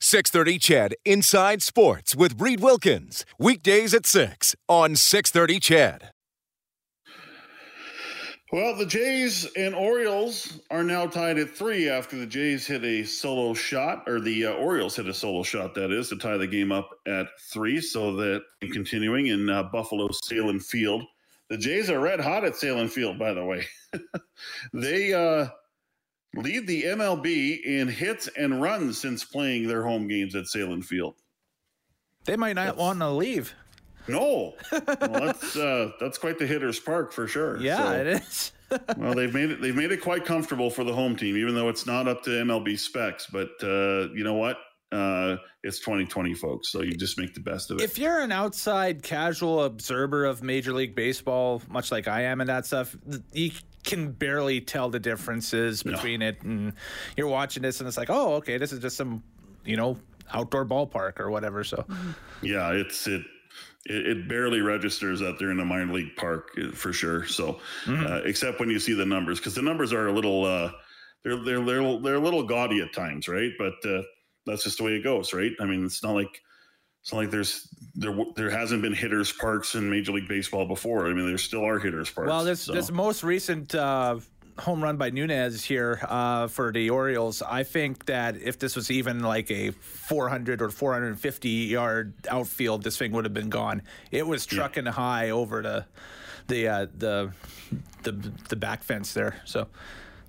630 CHED Inside Sports with Reed Wilkins. Weekdays at 6 on 630 CHED. Well, the Jays and Orioles are now tied at three after the Jays hit a solo shot, or the uh, Orioles hit a solo shot, that is, to tie the game up at three. So that continuing in uh, Buffalo Sahlen Field. The Jays are red hot at Sahlen Field, by the way. they uh, lead the MLB in hits and runs since playing their home games at Sahlen Field. They might not want to leave. No, well, that's uh, that's quite the hitter's park for sure. Yeah, So- it is. well, they've made it. They've made it quite comfortable for the home team, even though it's not up to MLB specs. But uh, you know what? Uh, it's 2020, folks. So you just make the best of it. If you're an outside casual observer of Major League Baseball, much like I am and that stuff, th- you can barely tell the differences between it. And you're watching this and it's like, oh, okay, this is just some, you know, outdoor ballpark or whatever. So yeah, it's it. It, barely registers that they're in a minor league park uh, for sure. So, uh, except when you see the numbers, because the numbers are a little, uh, they're they're they're they're a little gaudy at times, right? But uh, that's just the way it goes, right? I mean, it's not like it's not like there's there there hasn't been hitters parks in Major League Baseball before. I mean, there still are hitters parks. Well, this so. this most recent uh, home run by Nunez here uh, for the Orioles. I think that if this was even like a 400 or 450 yard outfield, this thing would have been gone. It was trucking high over the the uh, the the the back fence there. So.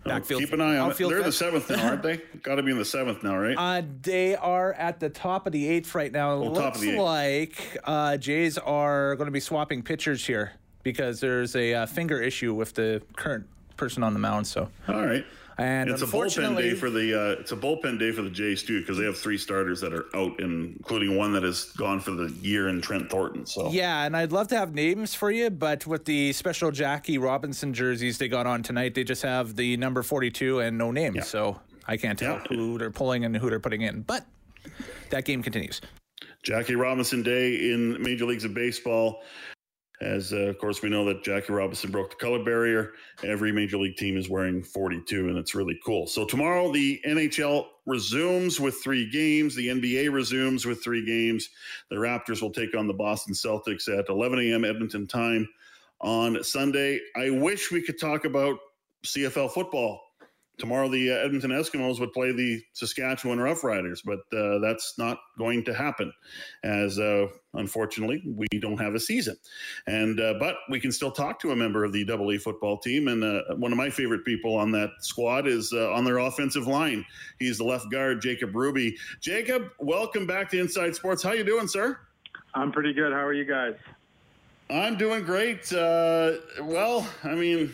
Backfield, Keep an eye on it. They're in the seventh now, aren't they? Got to be in the seventh now, right? Uh, they are at the top of the eighth right now. Top Looks like uh, Jays are going to be swapping pitchers here because there's a uh, finger issue with the current person on the mound. So, All right. and it's a bullpen day for the uh, it's a bullpen day for the Jays too because they have three starters that are out, including one that is gone for the year in Trent Thornton. So yeah, and I'd love to have names for you, but with the special Jackie Robinson jerseys they got on tonight, they just have the number 42 and no name. Yeah. So I can't tell Yeah. who they're pulling and who they're putting in. But that game continues. Jackie Robinson Day in Major Leagues of Baseball. As uh, of course we know that Jackie Robinson broke the color barrier. Every major league team is wearing 42, and it's really cool. So tomorrow the NHL resumes with three games. The NBA resumes with three games. The Raptors will take on the Boston Celtics at 11 a.m. Edmonton time on Sunday. I wish we could talk about CFL football. Tomorrow, the uh, Edmonton Eskimos would play the Saskatchewan Roughriders, but uh, that's not going to happen, as uh, unfortunately we don't have a season. And uh, but we can still talk to a member of the Double A football team, and uh, one of my favorite people on that squad is uh, on their offensive line. He's the left guard, Jacob Ruby. Jacob, welcome back to Inside Sports. How you doing, sir? I'm pretty good. How are you guys? I'm doing great. Uh, well, I mean,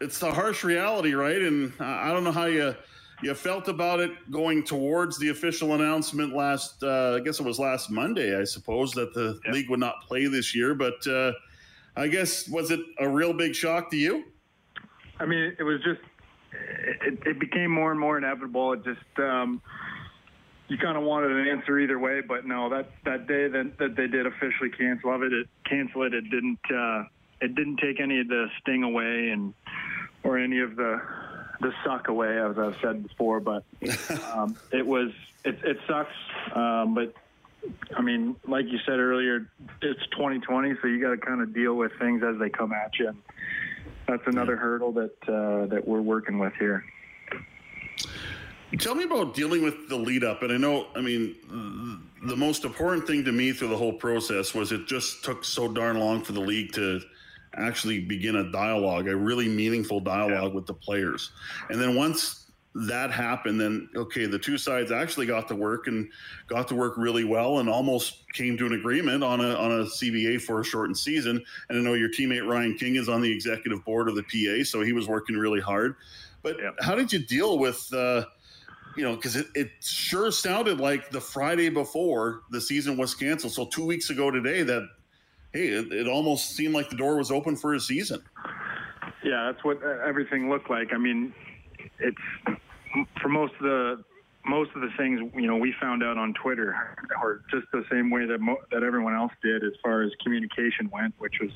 it's the harsh reality, right? And I don't know how you you felt about it going towards the official announcement last. Uh, I guess it was last Monday, I suppose, that the league would not play this year. But uh, I guess was it a real big shock to you? I mean, it was just, it, it became more and more inevitable. It just, um, you kind of wanted an answer either way, but no, that, that day that, that they did officially cancel of it, it cancel it. It didn't, uh, it didn't take any of the sting away and, or any of the, the suck away, as I've said before, but, um, it was, it, it sucks. Um, but I mean, like you said earlier, it's 2020, so you got to kind of deal with things as they come at you. And that's another hurdle that uh, that we're working with here. Tell me about dealing with the lead up. And I know, I mean, the most important thing to me through the whole process was it just took so darn long for the league to actually begin a dialogue, a really meaningful dialogue with the players. And then once that happened, then okay, the two sides actually got to work and got to work really well and almost came to an agreement on a on a CBA for a shortened season. And I know your teammate Ryan King is on the executive board of the PA, so he was working really hard. But how did you deal with uh, you know, because it, it sure sounded like the Friday before the season was canceled. So two weeks ago today, that hey, it, it almost seemed like the door was open for a season. Yeah, that's what uh, everything looked like. I mean, it's for most of the most of the things you know we found out on Twitter, or just the same way that mo- that everyone else did as far as communication went, which was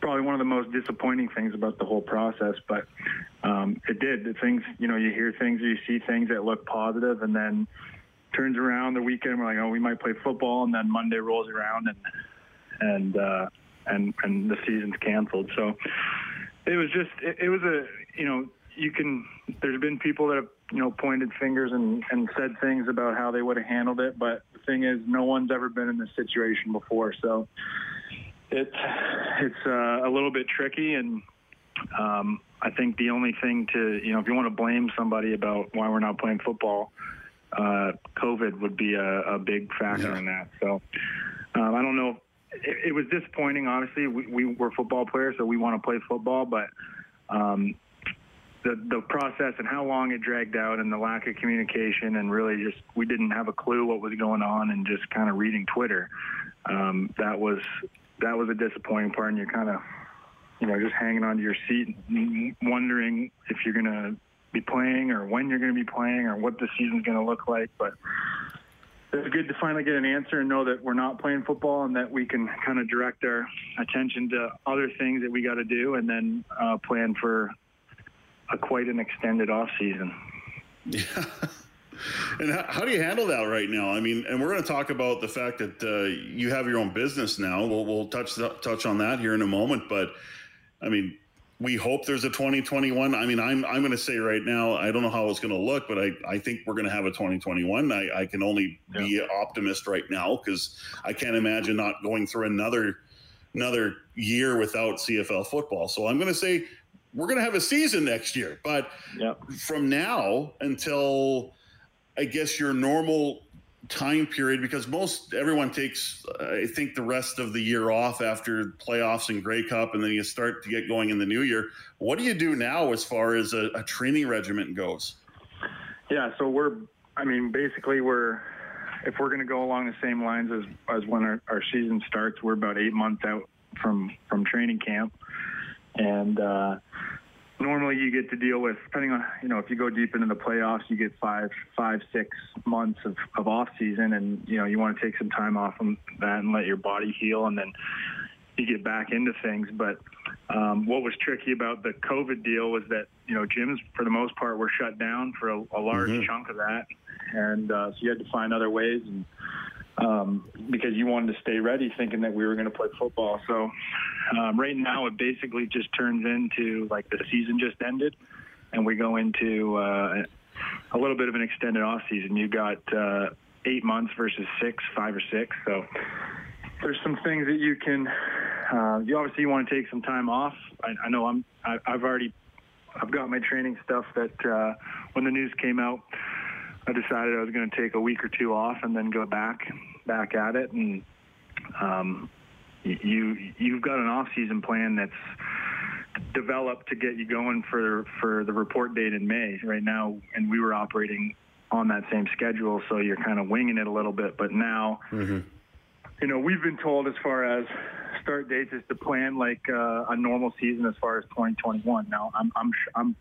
probably one of the most disappointing things about the whole process. But um, it did. The things you know, you hear things, you see things that look positive, and then turns around the weekend. We're like, oh, we might play football, and then Monday rolls around, and and uh, and and the season's canceled. So it was just it, it was a you know you can there's been people that have you know pointed fingers and and said things about how they would have handled it but the thing is no one's ever been in this situation before so it's it's uh, a little bit tricky and um, I think the only thing to you know if you want to blame somebody about why we're not playing football uh, COVID would be a, a big factor Yeah. in that so um, I don't know it, it was disappointing obviously we, we were football players so we want to play football but um, the the process and how long it dragged out and the lack of communication and really just we didn't have a clue what was going on and just kind of reading Twitter. Um, that was that was a disappointing part, and you're kind of you know just hanging on to your seat, wondering if you're to be playing or when you're going to be playing or what the season's going to look like. But it's good to finally get an answer and know that we're not playing football and that we can kind of direct our attention to other things that we got to do and then uh, plan for a quite an extended off season. Yeah. And how, how do you handle that right now? I mean, and we're going to talk about the fact that uh, you have your own business now. We'll, we'll touch touch on that here in a moment. But I mean, we hope there's a 2021. I mean, I'm I'm going to say right now, I don't know how it's going to look, but I, I think we're going to have a 2021. I, I can only be an optimist right now because I can't imagine not going through another another year without CFL football. So I'm going to say we're going to have a season next year, but Yep. from now until I guess your normal time period, because most everyone takes, I think, the rest of the year off after playoffs and Grey Cup, and then you start to get going in the new year. What do you do now as far as a, a training regiment goes? Yeah, so we're, I mean, basically we're, if we're going to go along the same lines as, as when our, our season starts, we're about eight months out from, from training camp. And, uh, normally you get to deal with, depending on, you know, if you go deep into the playoffs, you get five, five, six months of, of off season and, you know, you want to take some time off from that and let your body heal and then you get back into things. But um, what was tricky about the COVID deal was that you know gyms for the most part were shut down for a, a large chunk of that, and uh, so you had to find other ways. And um, because you wanted to stay ready, thinking that we were going to play football. So um, right now, it basically just turns into like the season just ended, and we go into uh, a little bit of an extended off season. You got uh, eight months versus six, five or six. So there's some things that you can. Uh, you obviously want to take some time off. I, I know I'm. I, I've already. I've got my training stuff that uh, when the news came out, decided I was going to take a week or two off and then go back back at it. And um, you you've got an off season plan that's developed to get you going for for the report date in May right now, and we were operating on that same schedule, so you're kind of winging it a little bit. But now you know, we've been told as far as start dates is to plan like uh, a normal season as far as 2021. Now, I'm I'm I'm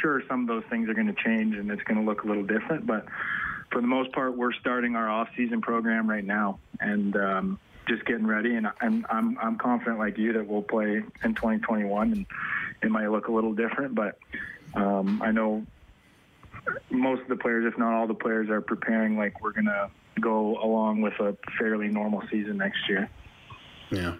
sure some of those things are going to change and it's going to look a little different, but for the most part, we're starting our off-season program right now and um, just getting ready. And I'm I'm I'm confident, like you, that we'll play in 2021, and it might look a little different, but um, I know most of the players, if not all the players, are preparing like we're going to go along with a fairly normal season next year. Yeah.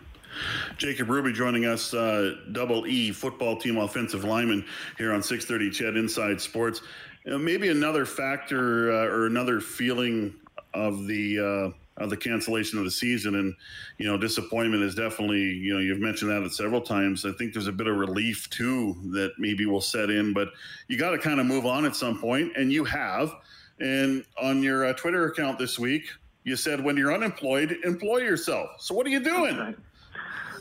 Jacob Ruby joining us, uh, Double E football team offensive lineman here on 630 CHED Inside Sports. You know, maybe another factor uh, or another feeling of the uh, of the cancellation of the season and you know disappointment is definitely you know you've mentioned that several times. I think there's a bit of relief too that maybe will set in, but you got to kind of move on at some point, and you have. And on your uh, Twitter account this week, you said when you're unemployed, employ yourself. So what are you doing?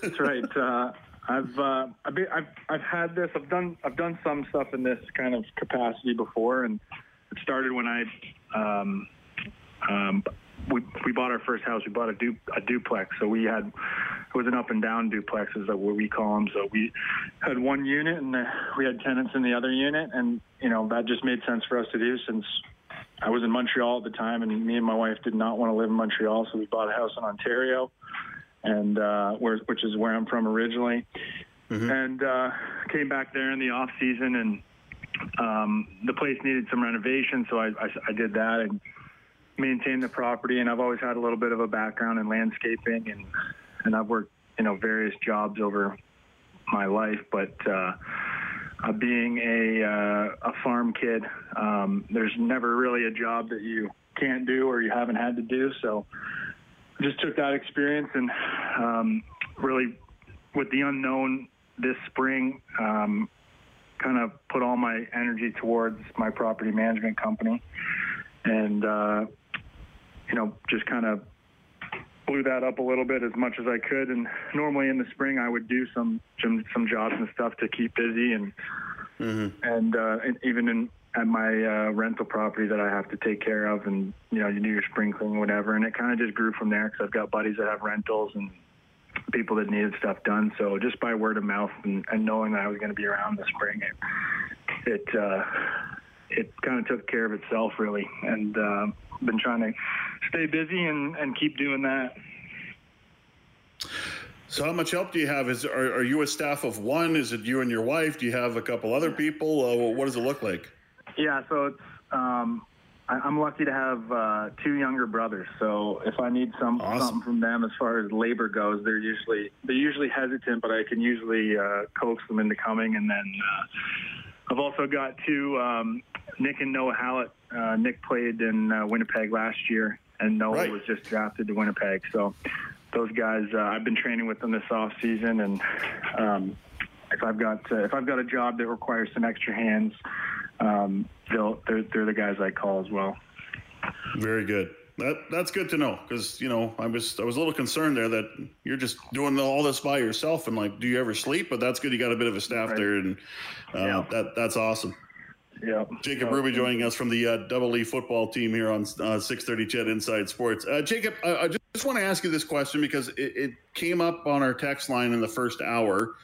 That's right. Uh, I've, uh, I've, been, I've I've had this. I've done I've done some stuff in this kind of capacity before, and it started when I um, um, we we bought our first house. We bought a, du- a duplex, so we had it was an up and down duplex, is what we call them. So we had one unit, and uh, we had tenants in the other unit, and you know that just made sense for us to do since I was in Montreal at the time, and me and my wife did not want to live in Montreal, so we bought a house in Ontario, and uh, where, which is where I'm from originally, mm-hmm. and uh, came back there in the off season, and um, the place needed some renovation, so I, I, I did that and maintained the property, and I've always had a little bit of a background in landscaping, and and I've worked you know various jobs over my life, but uh, uh, being a uh, a farm kid, um, there's never really a job that you can't do or you haven't had to do. So just took that experience and um, really with the unknown this spring, um, kind of put all my energy towards my property management company and uh, you know, just kind of blew that up a little bit as much as I could. And normally in the spring, I would do some some, some jobs and stuff to keep busy, and mm-hmm. and, uh, and even in at my uh, rental property that I have to take care of, and you know, you do your sprinkling, whatever. And it kind of just grew from there because I've got buddies that have rentals and people that needed stuff done. So just by word of mouth and, and knowing that I was going to be around this spring, it it uh, it kind of took care of itself really, and uh, been trying to stay busy and, and keep doing that. So, how much help do you have? Is are, are you a staff of one? Is it you and your wife? Do you have a couple other people? Uh, what does it look like? Yeah, so it's um, I, am lucky to have uh, two younger brothers. So if I need some awesome. something from them as far as labor goes, they're usually they're usually hesitant, but I can usually uh, coax them into coming. And then uh, I've also got two um, Nick and Noah Hallett. Uh, Nick played in uh, Winnipeg last year, and Noah right. was just drafted to Winnipeg. So those guys, uh, I've been training with them this off season, and um, if I've got uh, if I've got a job that requires some extra hands, um, they'll they're, they're the guys I call as well. Very good. That that's good to know because you know I was I was a little concerned there that you're just doing all this by yourself and like do you ever sleep? But that's good. You got a bit of a staff right. there, and uh, yeah. that that's awesome. Yeah. Jacob Ruby joining us from the uh, Double E football team here on uh, 630 CHED Inside Sports. Uh, Jacob, I, I, just want to ask you this question because it, it, came up on our text line in the first hour.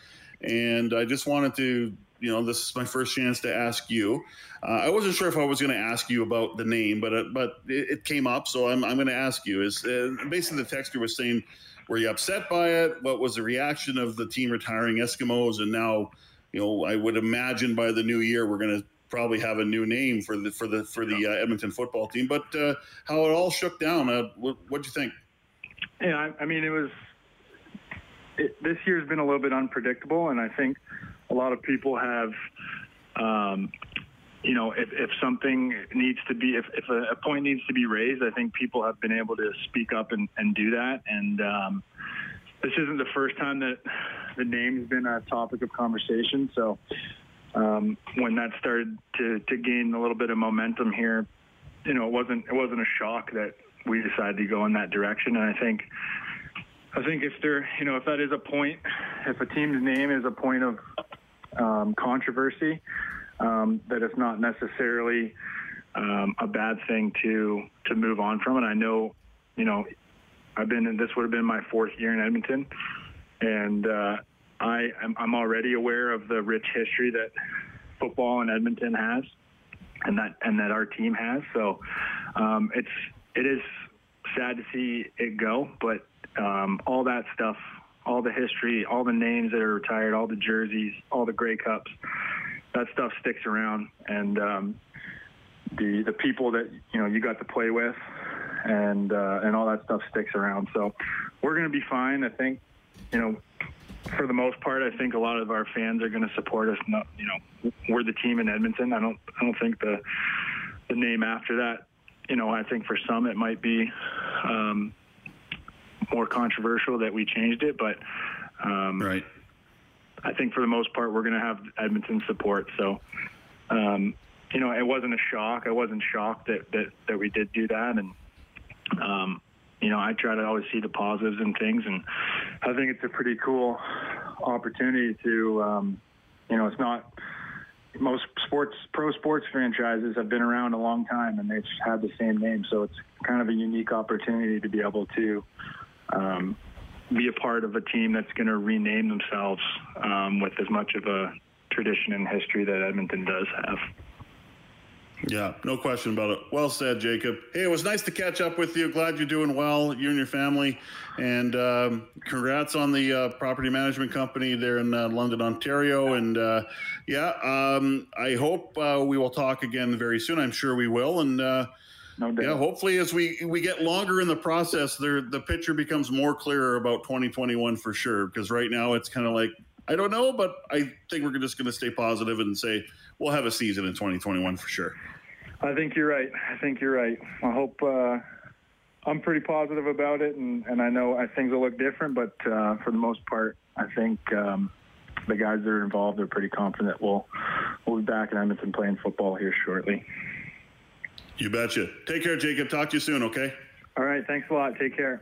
And I just wanted to, you know, this is my first chance to ask you. Uh, I wasn't sure if I was going to ask you about the name, but uh, but it, it, came up, so I'm, I'm going to ask you. Is uh, basically the texter was saying, were you upset by it? What was the reaction of the team retiring Eskimos? And now, you know, I would imagine by the new year we're going to probably have a new name for the for the for the uh, Edmonton football team. But uh, how it all shook down, what do you think? Yeah, I, I mean, it was it, this year's been a little bit unpredictable, and I think a lot of people have. Um, you know, if, if something needs to be, if, if a, a, point needs to be raised, I think people have been able to speak up and, and do that. And um, this isn't the first time that the name's been a topic of conversation. So um, when that started to, to gain a little bit of momentum here, you know, it wasn't it wasn't a shock that we decided to go in that direction. And I think I think if there, you know, if that is a point, if a team's name is a point of um, controversy, um, that it's not necessarily um, a bad thing to to move on from And I know, you know, I've been in this would have been my fourth year in Edmonton, and uh, I am I'm already aware of the rich history that football in Edmonton has, and that and that our team has. So um, it's it is sad to see it go, but um, all that stuff, all the history, all the names that are retired, all the jerseys, all the Grey Cups, that stuff sticks around, and um, the the people that you know you got to play with, and uh, and all that stuff sticks around. So we're gonna be fine. I think you know for the most part, I think a lot of our fans are going to support us. You know, we're the team in Edmonton. I don't, I don't think the the name after that. You know, I think for some it might be um, more controversial that we changed it, but um, right. I think for the most part we're going to have Edmonton support. So, um, you know, it wasn't a shock. I wasn't shocked that that, that we did do that, and um, you know, I try to always see the positives in things, and I think it's a pretty cool opportunity to, um, you know, it's not most sports pro sports franchises have been around a long time and they've had the same name. So it's kind of a unique opportunity to be able to um, be a part of a team that's going to rename themselves um, with as much of a tradition and history that Edmonton does have. Yeah, no question about it. Well said, Jacob. Hey, it was nice to catch up with you. Glad you're doing well, you and your family. And um, congrats on the uh, property management company there in uh, London, Ontario. And uh, yeah, um, I hope uh, we will talk again very soon. I'm sure we will. And no yeah, hopefully, as we we get longer in the process, there the picture becomes more clearer about 2021 for sure. Because right now it's kind of like I don't know, but I think we're just going to stay positive and say we'll have a season in 2021 for sure. I think you're right. I think you're right. I hope uh, I'm pretty positive about it, and, and I know I, things will look different, but uh, for the most part, I think um, the guys that are involved are pretty confident we'll we'll be back in Edmonton playing football here shortly. You betcha. Take care, Jacob. Talk to you soon. Okay. All right. Thanks a lot. Take care.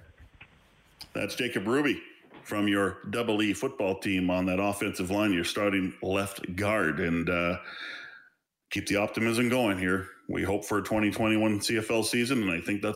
That's Jacob Ruby from your double E football team on that offensive line. You're starting left guard and uh, keep the optimism going here. We hope for a 2021 CFL season, and I think that's.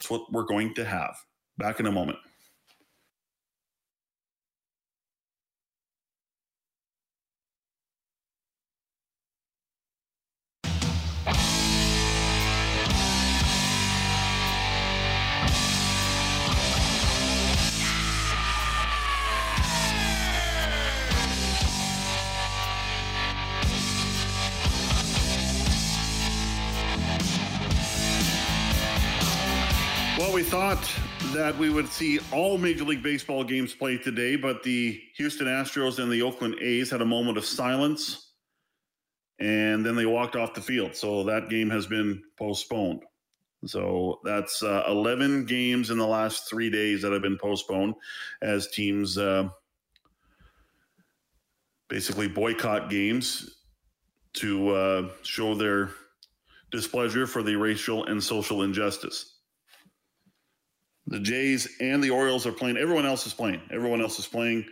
That's what we're going to have. Back in a moment. Thought that we would see all Major League Baseball games played today, but the Houston Astros and the Oakland A's had a moment of silence and then they walked off the field. So that game has been postponed. So that's uh, 11 games in the last three days that have been postponed as teams uh, basically boycott games to uh, show their displeasure for the racial and social injustice. The Jays and the Orioles are playing. Everyone else is playing. Everyone else is playing.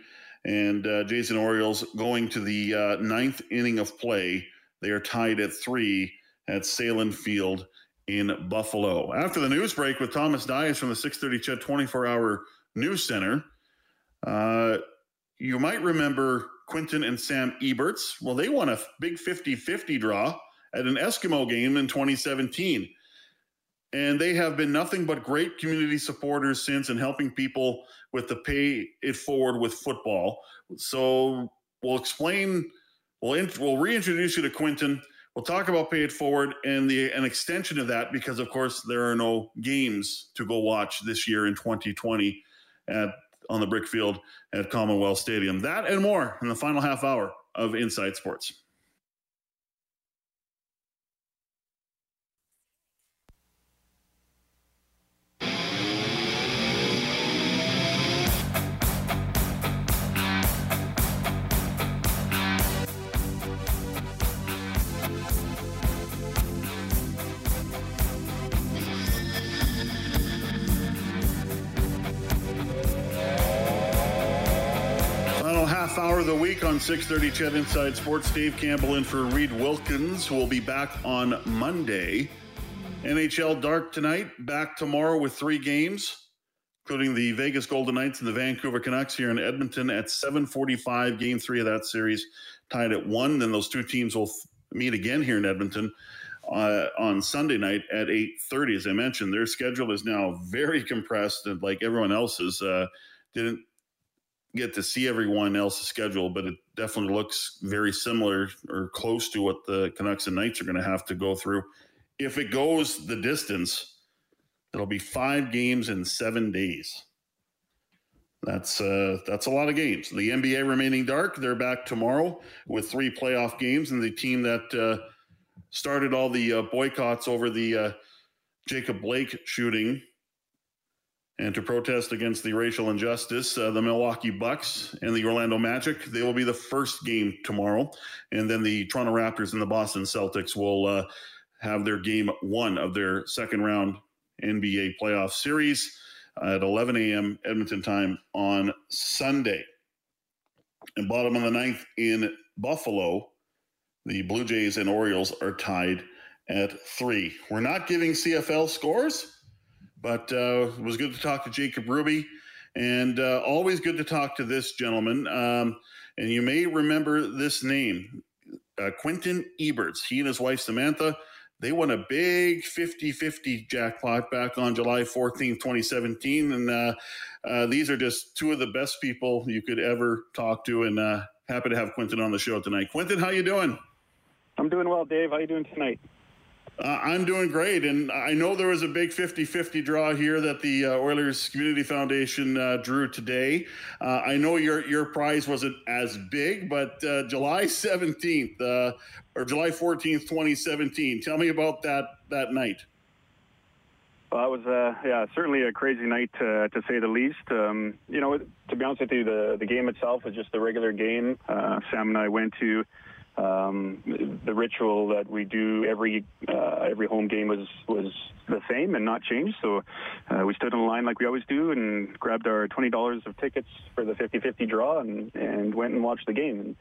And uh, Jays and Orioles going to the uh, ninth inning of play. They are tied at three at Sahlen Field in Buffalo. After the news break with Thomas Dias from the 630 CHED 24 hour news center, uh, you might remember Quinton and Sam Eberts. Well, they won a big 50 50 draw at an Eskimo game in 2017 and they have been nothing but great community supporters since and helping people with the pay it forward with football. So we'll explain, we'll, in, we'll reintroduce you to Quinton. We'll talk about pay it forward and the an extension of that because of course there are no games to go watch this year in 2020 at on the brick field at Commonwealth Stadium. That and more in the final half hour of Inside Sports. On 630 CHED Inside Sports. Dave Campbell in for Reed Wilkins, will be back on Monday. NHL Dark tonight, back tomorrow with three games, including the Vegas Golden Knights and the Vancouver Canucks here in Edmonton at 7:45. Game three of that series tied at one. Then those two teams will meet again here in Edmonton uh, on Sunday night at 8:30. As I mentioned, their schedule is now very compressed, and like everyone else's, uh, didn't get to see everyone else's schedule, but it definitely looks very similar or close to what the Canucks and Knights are going to have to go through. If it goes the distance, it'll be five games in seven days. That's uh, that's a lot of games. The NBA remaining dark. They're back tomorrow with three playoff games, and the team that uh, started all the uh, boycotts over the uh, Jacob Blake shooting and to protest against the racial injustice, uh, the Milwaukee Bucks and the Orlando Magic. They will be the first game tomorrow, and then the Toronto Raptors and the Boston Celtics will uh, have their game one of their second round NBA playoff series at 11 a.m. Edmonton time on Sunday. And bottom of the ninth in Buffalo, the Blue Jays and Orioles are tied at three. We're not giving CFL scores but uh, it was good to talk to Jacob Ruby, and uh, always good to talk to this gentleman. Um, and you may remember this name, uh, Quentin Eberts. He and his wife Samantha, they won a big 50-50 jackpot back on July 14th, 2017. And uh, uh, these are just two of the best people you could ever talk to. And uh, happy to have Quentin on the show tonight. Quentin, how you doing? I'm doing well, Dave. How you doing tonight? Uh, I'm doing great. And I know there was a big 50 50 draw here that the uh, Oilers Community Foundation uh, drew today. Uh, I know your, your prize wasn't as big, but uh, July 17th uh, or July 14th, 2017. Tell me about that, that night. Well, it was uh, yeah certainly a crazy night to, to say the least. Um, you know, to be honest with you, the the game itself was just a regular game. Sam and I went to um, the ritual that we do every uh, every home game was was the same and not changed. So uh, we stood in line like we always do and grabbed our twenty dollars of tickets for the 50-50 draw and and went and watched the game. And,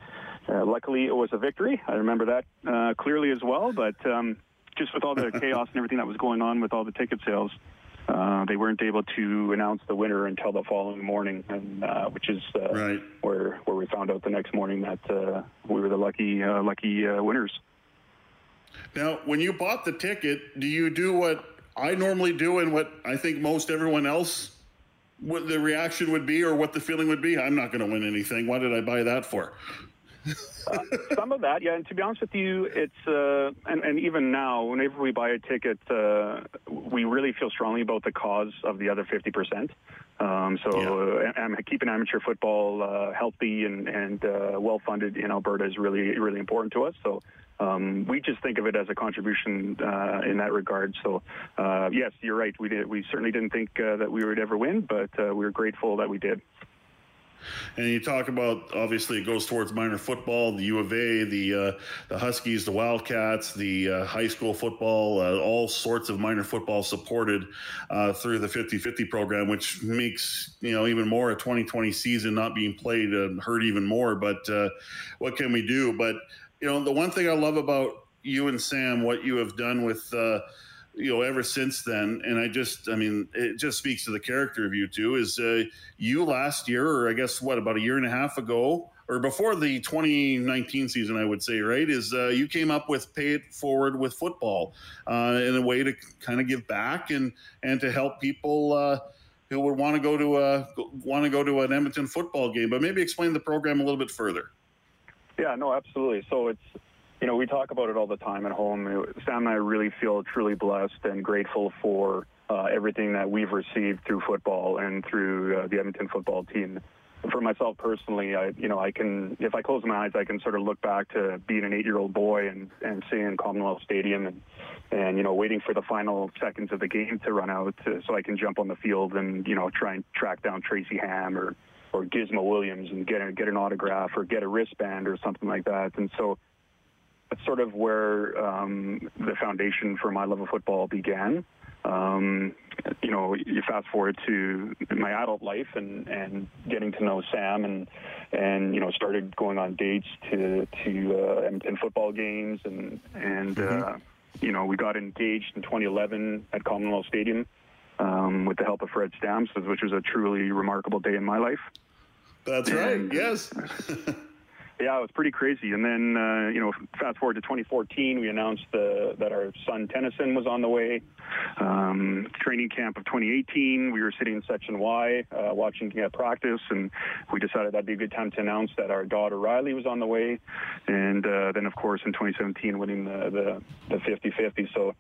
uh, luckily, it was a victory. I remember that uh, clearly as well. But um, just with all the chaos and everything that was going on with all the ticket sales. Uh, they weren't able to announce the winner until the following morning, and uh, which is uh, right. where where we found out the next morning that uh, we were the lucky uh, lucky winners. Now, when you bought the ticket, do you do what I normally do and what I think most everyone else what the reaction would be or what the feeling would be? I'm not going to win anything. Why did I buy that for? Uh, some of that, yeah. And to be honest with you, it's uh, and, and even now, whenever we buy a ticket, uh, we really feel strongly about the cause of the other fifty percent. Um, so yeah. uh, keeping amateur football uh, healthy and, and uh, well funded in Alberta is really really important to us. So. Um, we just think of it as a contribution uh, in that regard. So, uh, yes, you're right. We did. We certainly didn't think uh, that we would ever win, but we were grateful that we did. And you talk about obviously it goes towards minor football, the U of A, the uh, the Huskies, the Wildcats, the uh, high school football, uh, all sorts of minor football supported uh, through the 50-50 program, which makes you know even more a 2020 season not being played uh, hurt even more. But uh, what can we do? But you know the one thing I love about you and Sam, what you have done with you know, ever since then, and I just, I mean, it just speaks to the character of you two. Is uh, you last year, or I guess what, about a year and a half ago, or before the 2019 season, I would say, right? Is uh, you came up with pay it forward with football uh, in a way to kind of give back and and to help people uh, who would want to go to a want to go to an Edmonton football game. But maybe explain the program a little bit further. Yeah, no, absolutely. So it's you know, we talk about it all the time at home. Sam and I really feel truly blessed and grateful for uh, everything that we've received through football and through uh, the Edmonton football team. For myself personally, I, you know, I can, if I close my eyes, I can sort of look back to being an eight-year-old boy and, and seeing Commonwealth Stadium and, and, you know, waiting for the final seconds of the game to run out to, so I can jump on the field and, you know, try and track down Tracy Ham or, or Gizmo Williams and get a, get an autograph or get a wristband or something like that. And so, that's sort of where um, the foundation for my love of football began. Um, you know, you fast forward to my adult life and, and getting to know Sam and and you know started going on dates to to uh, Edmonton football games and and mm-hmm. uh, you know we got engaged in 2011 at Commonwealth Stadium um, with the help of Fred Stamps, which was a truly remarkable day in my life. That's and, right. Yes. Yeah, it was pretty crazy. And then, uh, you know, fast forward to 2014, we announced the, that our son Tennyson was on the way. Um, training camp of 2018, we were sitting in Section Y uh, watching at practice, and we decided that'd be a good time to announce that our daughter Riley was on the way. And uh, then, of course, in 2017, winning the the, the 50-50. So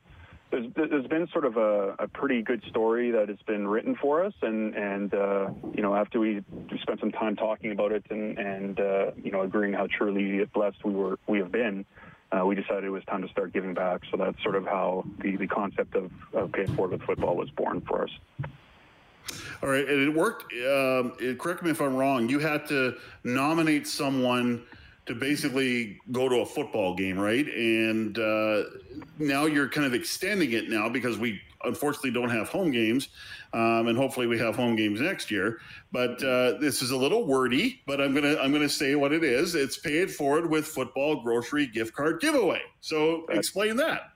there's, there's been sort of a, a, pretty good story that has been written for us, and and uh, you know after we spent some time talking about it and and uh, you know agreeing how truly blessed we were we have been, uh, we decided it was time to start giving back. So that's sort of how the the concept of, of Pay Forward with Football was born for us. All right, and it worked. Um, correct me if I'm wrong. You had to nominate someone to basically go to a football game, right? And uh, now you're kind of extending it now because we unfortunately don't have home games, um, and hopefully we have home games next year. But uh, this is a little wordy, but I'm gonna I'm gonna say what it is. It's pay it forward with football grocery gift card giveaway. So explain that.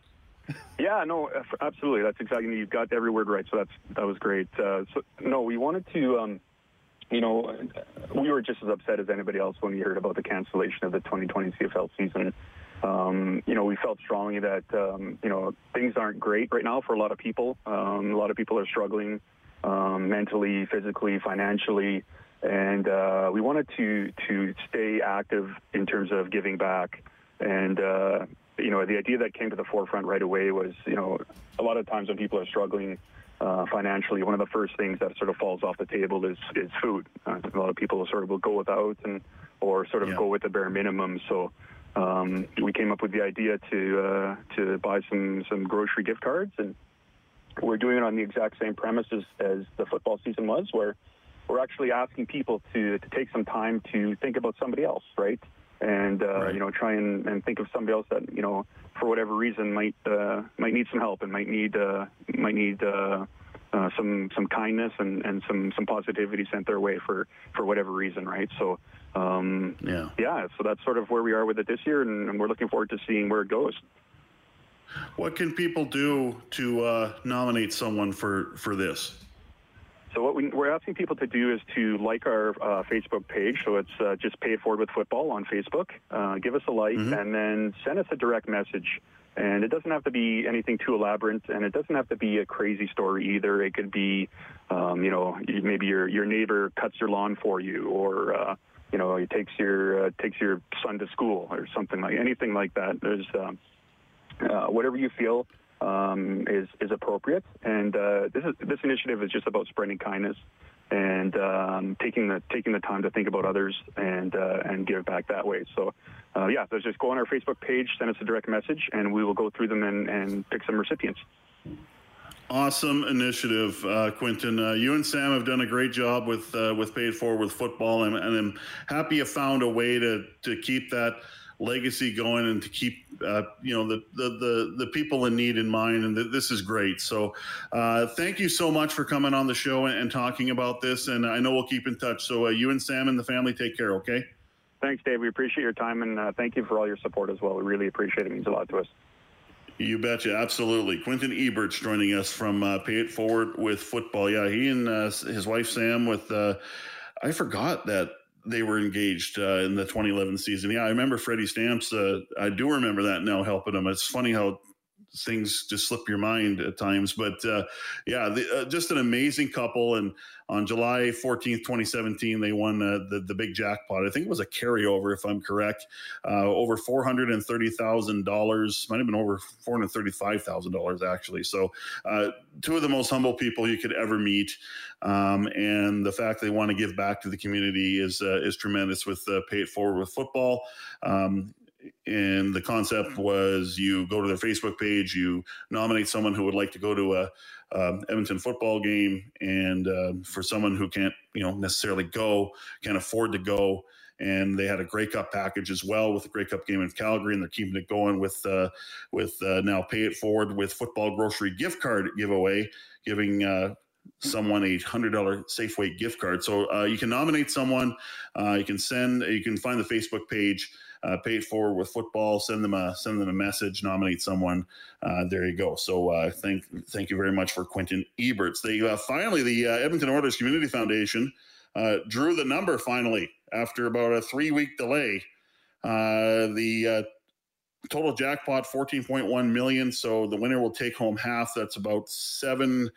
Yeah, no, absolutely. That's exactly you've got every word right. So that's that was great. Uh, so no, we wanted to. Um, you know, we were just as upset as anybody else when we heard about the cancellation of the 2020 CFL season. Um, you know, we felt strongly that, um, you know, things aren't great right now for a lot of people. Um, a lot of people are struggling um, mentally, physically, financially. And uh, we wanted to, to stay active in terms of giving back. And, uh, you know, the idea that came to the forefront right away was, you know, a lot of times when people are struggling, uh, financially, one of the first things that sort of falls off the table is is food. Uh, a lot of people sort of will go without and or sort of yeah. go with the bare minimum. So um, we came up with the idea to uh, to buy some some grocery gift cards, and we're doing it on the exact same premises as the football season was, where we're actually asking people to to take some time to think about somebody else, right? And uh, right. you know, try and, and think of somebody else that you know, for whatever reason, might uh, might need some help and might need uh, might need uh, uh, some some kindness and, and some some positivity sent their way for for whatever reason, right? So um, yeah, yeah. So that's sort of where we are with it this year, and, and we're looking forward to seeing where it goes. What can people do to uh, nominate someone for for this? So what we, are asking people to do is to like our uh, Facebook page. So it's uh, just Pay It Forward with Football on Facebook. Uh, give us a like, mm-hmm. and then send us a direct message and it doesn't have to be anything too elaborate, and it doesn't have to be a crazy story either. It could be, um, you know, maybe your your neighbor cuts your lawn for you, or uh, you know, he takes your uh, takes your son to school, or something like anything like that. There's um, uh, whatever you feel um, is is appropriate, and uh, this is this initiative is just about spreading kindness and um, taking the taking the time to think about others and uh, and give back that way. So, uh, yeah, so just go on our Facebook page, send us a direct message, and we will go through them and, and pick some recipients. Awesome initiative, uh, Quinton. Uh, you and Sam have done a great job with uh, with Pay It Forward with football, and, and I'm happy you found a way to to keep that legacy going and to keep uh, you know the, the, the the people in need in mind and th- this is great. So uh, thank you so much for coming on the show and, and, talking about this and i know we'll keep in touch. So uh, you and sam and the family take care okay? Thanks dave. We appreciate your time and uh, thank you for all your support as well. We really appreciate it, it means a lot to us. You betcha, absolutely. Quinton Eberts joining us from uh, Pay It Forward with football. Yeah, he and uh, his wife Sam with. Uh I forgot that they were engaged uh, in the 2011 season. Yeah, I remember Freddie Stamps. Uh, I do remember that now helping him. It's funny how things just slip your mind at times. But uh, yeah, the, uh, just an amazing couple. And on July 14th, 2017, they won uh, the, the big jackpot. I think it was a carryover, if I'm correct, uh, over $430,000. Might have been over $435,000, actually. So uh, two of the most humble people you could ever meet. Um, and the fact they want to give back to the community is, uh, is tremendous with Pay It Forward with football. Um, and the concept was you go to their Facebook page, you nominate someone who would like to go to a um, Edmonton football game, and uh, for someone who can't, you know, necessarily go, can't afford to go, and they had a Grey Cup package as well with the Grey Cup game in Calgary, and they're keeping it going with uh, with uh, now Pay It Forward with football grocery gift card giveaway, giving uh, someone a hundred dollar Safeway gift card. So uh, you can nominate someone. Uh, you can send. You can find the Facebook page uh, pay it forward with football. Send them a send them a message. Nominate someone. Uh, there you go. So uh, thank thank you very much for Quentin Eberts. They uh, finally the uh, Edmonton Oilers Community Foundation uh, drew the number finally after about a three week delay. the total jackpot 14.1 million so the winner will take home half that's about seven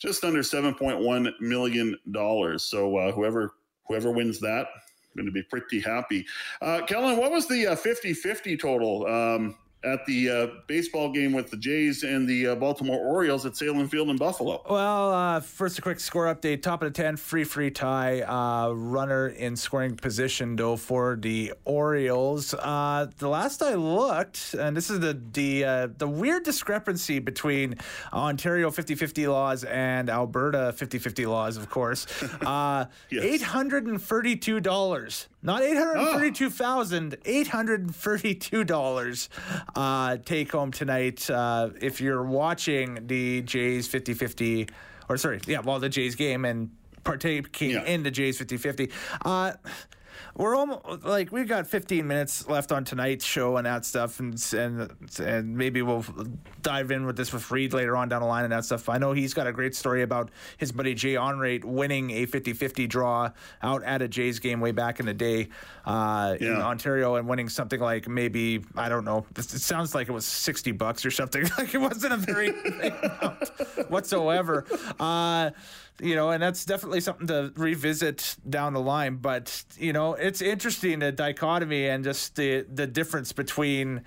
just under 7.1 million dollars so uh, whoever whoever wins that going to be pretty happy. Uh, Kellen, what was the 50 uh, 50 total? Um, at the uh, baseball game with the Jays and the uh, Baltimore Orioles at Sahlen Field in Buffalo. Well, uh, first a quick score update. Top of the 10, free free tie. Uh, runner in scoring position though for the Orioles. Uh, the last I looked, and this is the the uh, the weird discrepancy between Ontario 50-50 laws and Alberta 50-50 laws, of course. yes. Eight hundred and thirty-two dollars not eight hundred thirty-two thousand, oh. eight hundred thirty-two dollars uh, take home tonight. Uh, if you're watching the Jays 50-50, or sorry, yeah, well, the Jays game and partaking yeah. in the Jays 50-50. Uh, we're almost like we've got 15 minutes left on tonight's show and that stuff, and and and maybe we'll dive in with this with Reed later on down the line and that stuff. I know he's got a great story about his buddy Jay Onrait winning a 50-50 draw out at a Jays game way back in the day uh, yeah. in Ontario and winning something like maybe I don't know. It sounds like it was 60 bucks or something. like it wasn't a very big amount whatsoever. Uh, you know, and that's definitely something to revisit down the line. But you know, it's interesting the dichotomy and just the the difference between,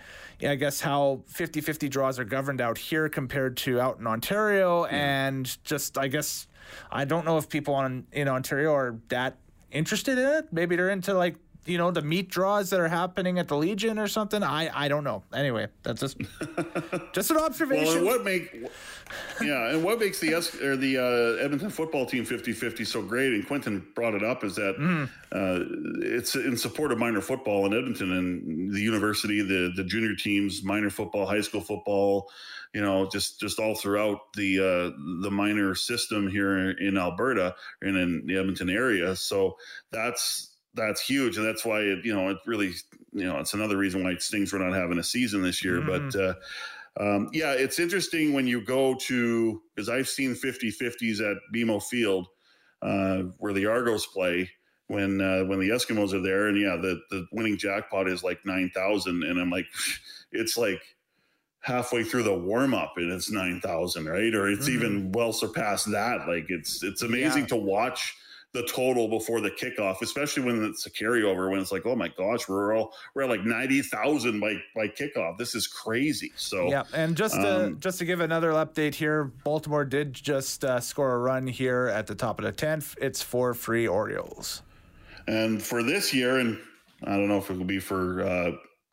I guess, how 50-50 draws are governed out here compared to out in Ontario, yeah. and just I guess I don't know if people on in Ontario are that interested in it. Maybe they're into like you know the meat draws that are happening at the Legion or something. I I don't know. Anyway, that's just just an observation. Well, and what make yeah, and what makes the S or the uh, Edmonton football team 50-50 so great, and Quentin brought it up, is that mm. uh, it's in support of minor football in Edmonton and the university, the the junior teams, minor football, high school football. You know, just just all throughout the uh, the minor system here in Alberta and in the Edmonton area. So that's that's huge, and that's why it, you know it really you know it's another reason why it Stings were not having a season this year. Mm. But uh, um, yeah, it's interesting when you go to because I've seen 50-50s at BMO Field uh, where the Argos play when uh, when the Eskimos are there, and yeah, the the winning jackpot is like nine thousand, and I'm like, it's like halfway through the warm up and it's 9000 right or it's mm-hmm. even well surpassed that like it's it's amazing yeah. to watch the total before the kickoff, especially when it's a carryover. When it's like, oh my gosh, we're all we're at like ninety thousand by by kickoff. This is crazy. So yeah, and just to, um, just to give another update here, Baltimore did just uh, score a run here at the top of the tenth. It's for free Orioles. And for this year, and I don't know if it will be for uh,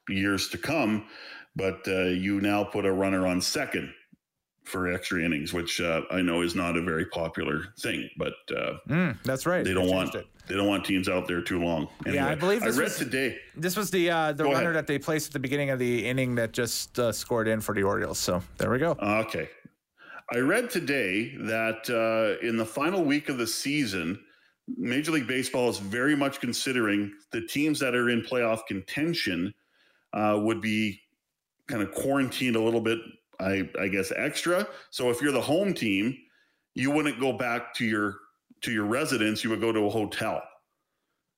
years to come, but uh, you now put a runner on second for extra innings, which uh, I know is not a very popular thing, but uh, mm, that's right. They don't want it. they don't want teams out there too long. Anyway, yeah, I believe this I read was, today. This was the uh, the Go runner ahead. that they placed at the beginning of the inning that just uh, scored in for the Orioles. So there we go. Okay, I read today that uh, in the final week of the season. Major League Baseball is very much considering the teams that are in playoff contention uh, would be kind of quarantined a little bit I, I guess extra. So if you're the home team, you wouldn't go back to your to your residence. You would go to a hotel.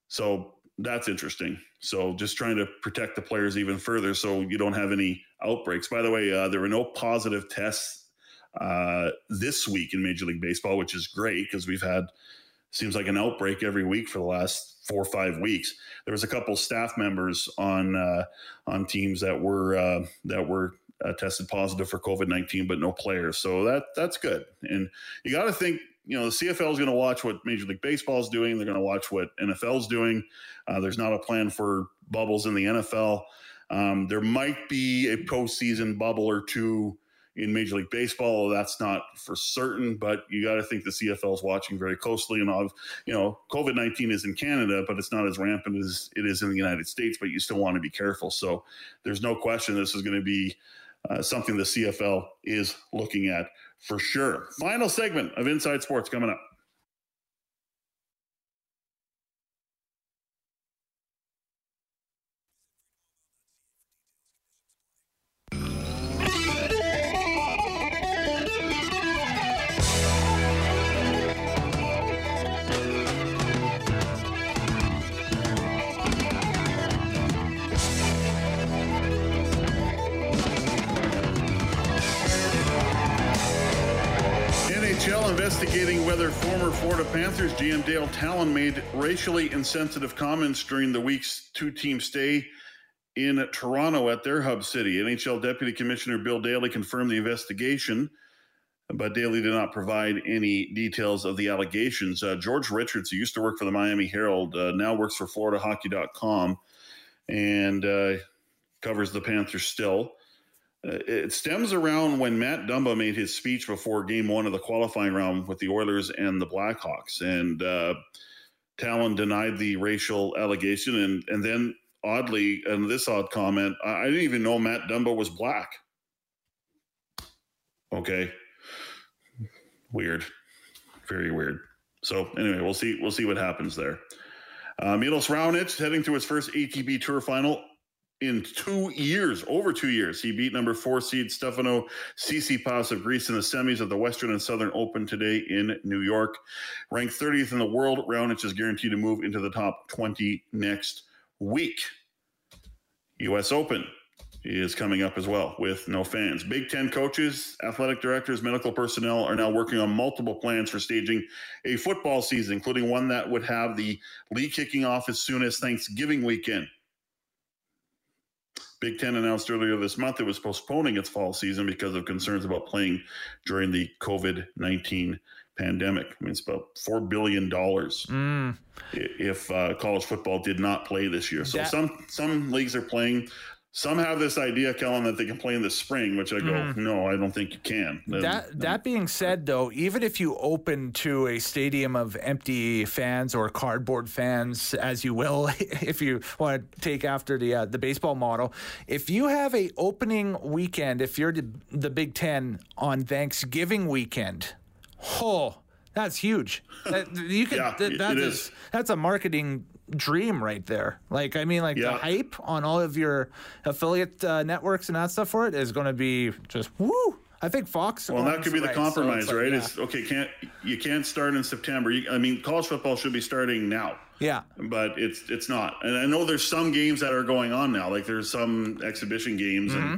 So that's interesting. So just trying to protect the players even further, so you don't have any outbreaks. By the way, uh, there were no positive tests uh, this week in Major League Baseball, which is great because we've had seems like an outbreak every week for the last four or five weeks. There was a couple staff members on uh, on teams that were uh, that were uh, tested positive for COVID nineteen, but no players. So that that's good. And you got to think, you know, the CFL is going to watch what Major League Baseball is doing. They're going to watch what NFL is doing. Uh, there's not a plan for bubbles in the NFL. Um, there might be a postseason bubble or two in Major League Baseball. That's not for certain, but you got to think the CFL is watching very closely. And of you know, COVID nineteen is in Canada, but it's not as rampant as it is in the United States. But you still want to be careful. So there's no question this is going to be uh, something the CFL is looking at for sure. Final segment of Inside Sports coming up. Tallon made racially insensitive comments during the week's two team stay in Toronto at their hub city. NHL Deputy Commissioner Bill Daly confirmed the investigation, but Daly did not provide any details of the allegations. Uh, George Richards, who used to work for the Miami Herald, uh, now works for FloridaHockey.com and uh, covers the Panthers still. Uh, it stems around when Matt Dumba made his speech before game one of the qualifying round with the Oilers and the Blackhawks. And uh, Tallon denied the racial allegation. And, and then, oddly, and this odd comment, I, I didn't even know Matt Dumba was black. Okay. Weird. Very weird. So anyway, we'll see. We'll see what happens there. Uh, Milos Raonic heading to his first ATP Tour final in two years, over two years. He beat number four seed Stefano Tsitsipas of Greece in the semis of the Western and Southern Open today in New York. Ranked 30th in the world, Raonic is guaranteed to move into the top 20 next week. U.S. Open is coming up as well with no fans. Big Ten coaches, athletic directors, medical personnel are now working on multiple plans for staging a football season, including one that would have the league kicking off as soon as Thanksgiving weekend. Big Ten announced earlier this month it was postponing its fall season because of concerns about playing during the COVID 19 pandemic. I mean, it's about $4 billion mm. if uh, college football did not play this year. So that- some, some leagues are playing some have this idea, Kellen, that they can play in the spring, which I go, mm. no, I don't think you can. That that being said, though, even if you open to a stadium of empty fans or cardboard fans, as you will, if you want to take after the uh, the baseball model, if you have a opening weekend, if you're the, the Big Ten on Thanksgiving weekend, oh, that's huge. That, you can. yeah, that, that is, is. That's a marketing dream right there. Like, I mean, like yeah. the hype on all of your affiliate uh, networks and that stuff for it is going to be just woo. I think Fox. Well, that could be the right, compromise, so like, right? Yeah. Is okay. Can't you can't start in September? You, I mean, college football should be starting now. Yeah, but it's it's not. And I know there's some games that are going on now. Like there's some exhibition games mm-hmm.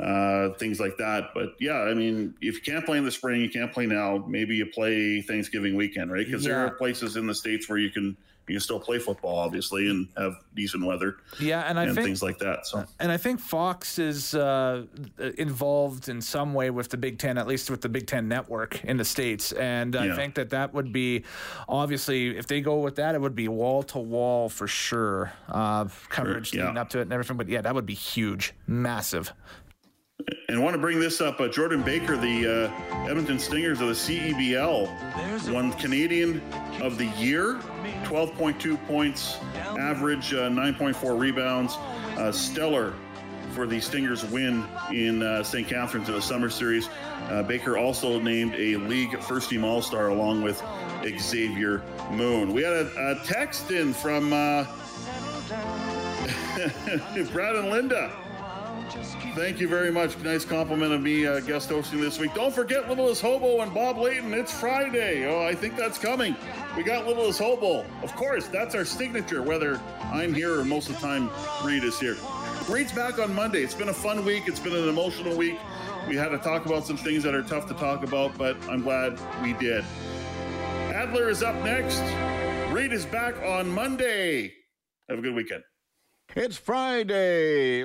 and uh, things like that. But yeah, I mean, if you can't play in the spring, you can't play now. Maybe you play Thanksgiving weekend, right? Because yeah. there are places in the states where you can you can still play football, obviously, and have decent weather. Yeah, and I and think things like that. So, and I think Fox is uh, involved in some way with the Big Ten, at least with the Big Ten network in the states. And I think that that would be obviously, if they go with that, it would be wall to wall for sure. Uh, coverage sure, yeah. leading up to it and everything. But yeah, that would be huge, massive. And I want to bring this up. Uh, Jordan Baker, the uh, Edmonton Stingers of the CEBL, won Canadian of the Year, 12.2 points average, uh, 9.4 rebounds. Uh, stellar for the Stingers win in uh, St. Catharines in the Summer Series. Uh, Baker also named a league first team All Star along with Xavier Moon. We had a, a text in from Brad and Linda. Thank you very much. Nice compliment of me uh, guest hosting this week. Don't forget Littlest Hobo and Bob Layton. It's Friday. Oh, I think that's coming. We got Littlest Hobo. Of course, that's our signature, whether I'm here or most of the time Reed is here. Reed's back on Monday. It's been a fun week. It's been an emotional week. We had to talk about some things that are tough to talk about, but I'm glad we did. Adler is up next. Reed is back on Monday. Have a good weekend. It's Friday.